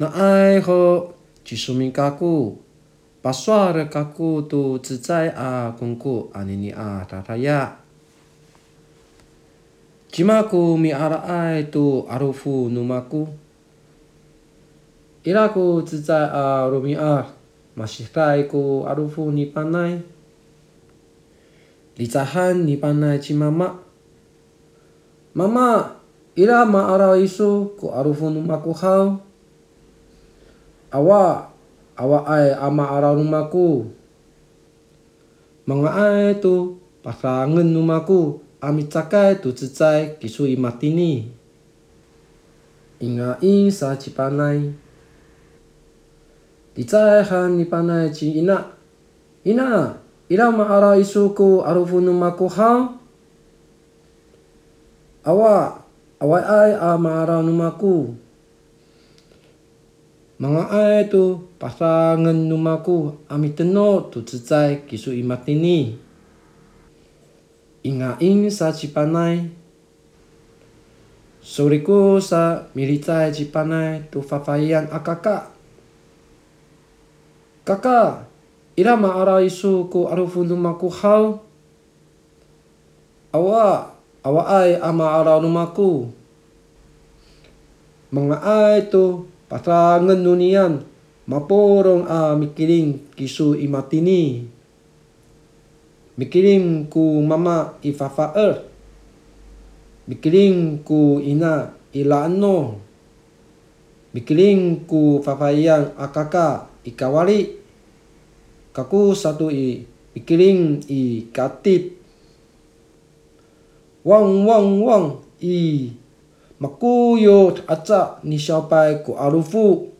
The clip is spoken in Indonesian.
那爱好只说明加古，把耍的加古都自在啊，公古啊尼尼啊塔塔呀。Jimaku mi ara ai tu arufu numaku. Iraku zizai a rumi a mashirai ku arufu ni panai. Lizahan ni panai cimama. Mama, ira ma ara isu ku arufu numaku hau. awa awa ae ama ara rumaku. Manga ae tu pasangen rumaku ami cakai tu cecai kisu imatini inga in sa cipanai di cai han nipanai ci ina. Ina ira ma ara isuku arufu numaku ha awa awa ai ama ara numaku Mga ai tu pasangan numaku amiteno tu zizai kisui matini. Ingaing sa cipanai. Suriku sa militai cipanai tu fafayan akaka. Kaka, ira maara isu ku arufu numaku hau. Awa, awa ai ama ara numaku. Mga ai tu pasangan nunian maporong a mikiring kisu imatini. Mikirim ku mama ifafa'er. Mikirim ku ina ilano. Mikirim ku fafayang akaka ikawali. Kaku satu i mikirim i katip. Wang wang wang i 马古有阿扎尼小白过阿鲁夫